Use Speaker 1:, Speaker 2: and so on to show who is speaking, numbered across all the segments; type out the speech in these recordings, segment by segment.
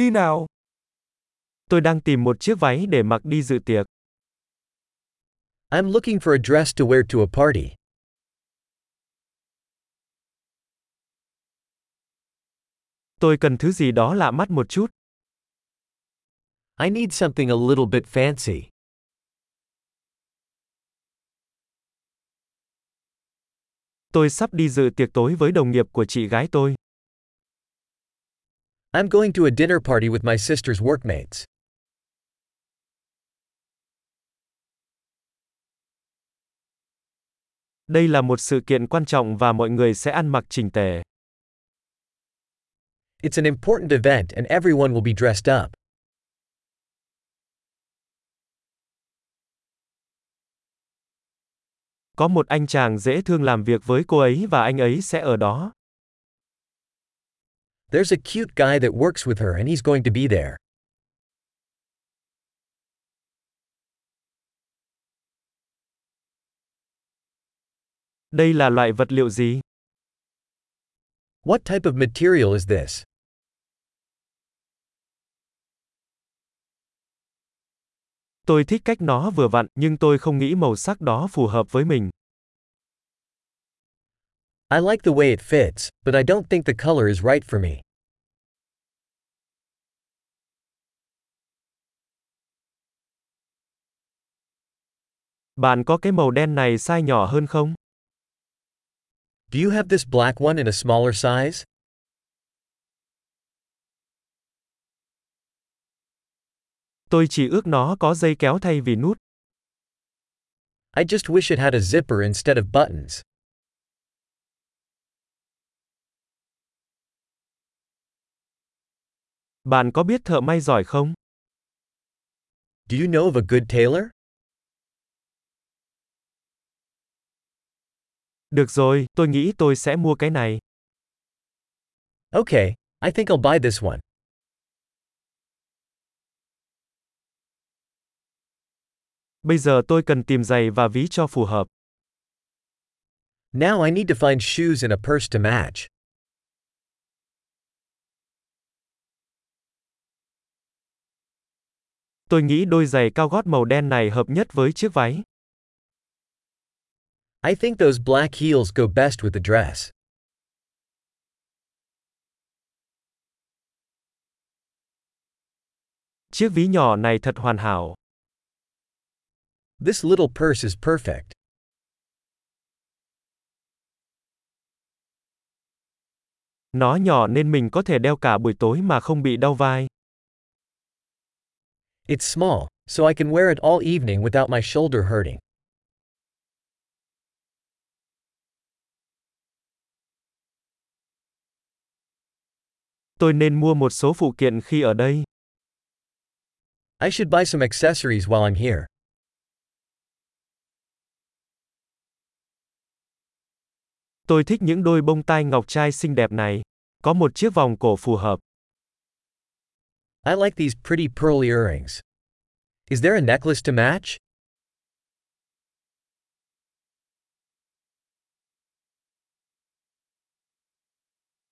Speaker 1: Đi nào.
Speaker 2: Tôi đang tìm một chiếc váy để mặc đi dự tiệc.
Speaker 3: I'm looking for a dress to wear to a party.
Speaker 2: Tôi cần thứ gì đó lạ mắt một chút.
Speaker 3: I need something a little bit fancy.
Speaker 2: Tôi sắp đi dự tiệc tối với đồng nghiệp của chị gái tôi.
Speaker 3: I'm going to a dinner party with my sister's workmates.
Speaker 2: Đây là một sự kiện quan trọng và mọi người sẽ ăn mặc chỉnh tề.
Speaker 3: It's an important event and everyone will be dressed up.
Speaker 2: Có một anh chàng dễ thương làm việc với cô ấy và anh ấy sẽ ở đó.
Speaker 3: There's a cute guy that works with her and he's going to be there.
Speaker 2: Đây là loại vật liệu gì?
Speaker 3: What type of material is this?
Speaker 2: Tôi thích cách nó vừa vặn, nhưng tôi không nghĩ màu sắc đó phù hợp với mình.
Speaker 3: I like the way it fits, but I don't think the color is right for me.
Speaker 2: Bạn có cái màu đen này size nhỏ hơn không?
Speaker 3: Do you have this black one in a smaller size?
Speaker 2: Tôi chỉ ước nó có dây kéo thay vì nút.
Speaker 3: I just wish it had a zipper instead of buttons.
Speaker 2: Bạn có biết thợ may giỏi không?
Speaker 3: Do you know of a good tailor?
Speaker 2: Được rồi, tôi nghĩ tôi sẽ mua cái này.
Speaker 3: Okay, I think I'll buy this one.
Speaker 2: Bây giờ tôi cần tìm giày và ví cho phù hợp.
Speaker 3: Now I need to find shoes and a purse to match.
Speaker 2: Tôi nghĩ đôi giày cao gót màu đen này hợp nhất với chiếc váy.
Speaker 3: I think those black heels go best with the dress.
Speaker 2: Chiếc ví nhỏ này thật hoàn hảo.
Speaker 3: This little purse is perfect.
Speaker 2: Nó nhỏ nên mình có thể đeo cả buổi tối mà không bị đau vai.
Speaker 3: It's small, so I can wear it all evening without my shoulder hurting.
Speaker 2: Tôi nên mua một số phụ kiện khi ở đây.
Speaker 3: I should buy some accessories while I'm here.
Speaker 2: Tôi thích những đôi bông tai ngọc trai xinh đẹp này. Có một chiếc vòng cổ phù hợp.
Speaker 3: I like these pretty pearl earrings. Is there a necklace to match?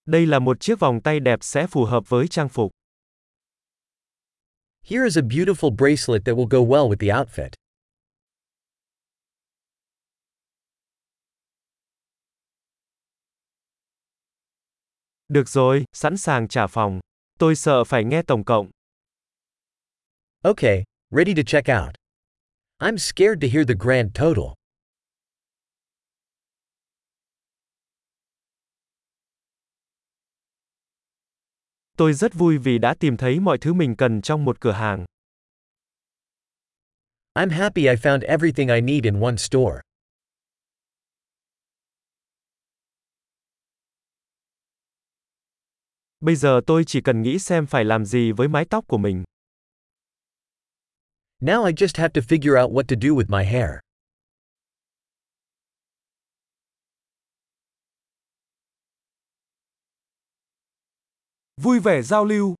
Speaker 2: Đây là một chiếc vòng tay đẹp sẽ phù hợp với trang phục.
Speaker 3: Here is a beautiful bracelet that will go well with the outfit.
Speaker 2: Được rồi, sẵn sàng trả phòng. Tôi sợ phải nghe tổng cộng.
Speaker 3: Okay, ready to check out. I'm scared to hear the grand total.
Speaker 2: Tôi rất vui vì đã tìm thấy mọi thứ mình cần trong một cửa hàng.
Speaker 3: I'm happy I found everything I need in one store.
Speaker 2: Bây giờ tôi chỉ cần nghĩ xem phải làm gì với mái tóc của mình.
Speaker 3: Now I just have to figure out what to do with my hair.
Speaker 1: Vui vẻ giao lưu.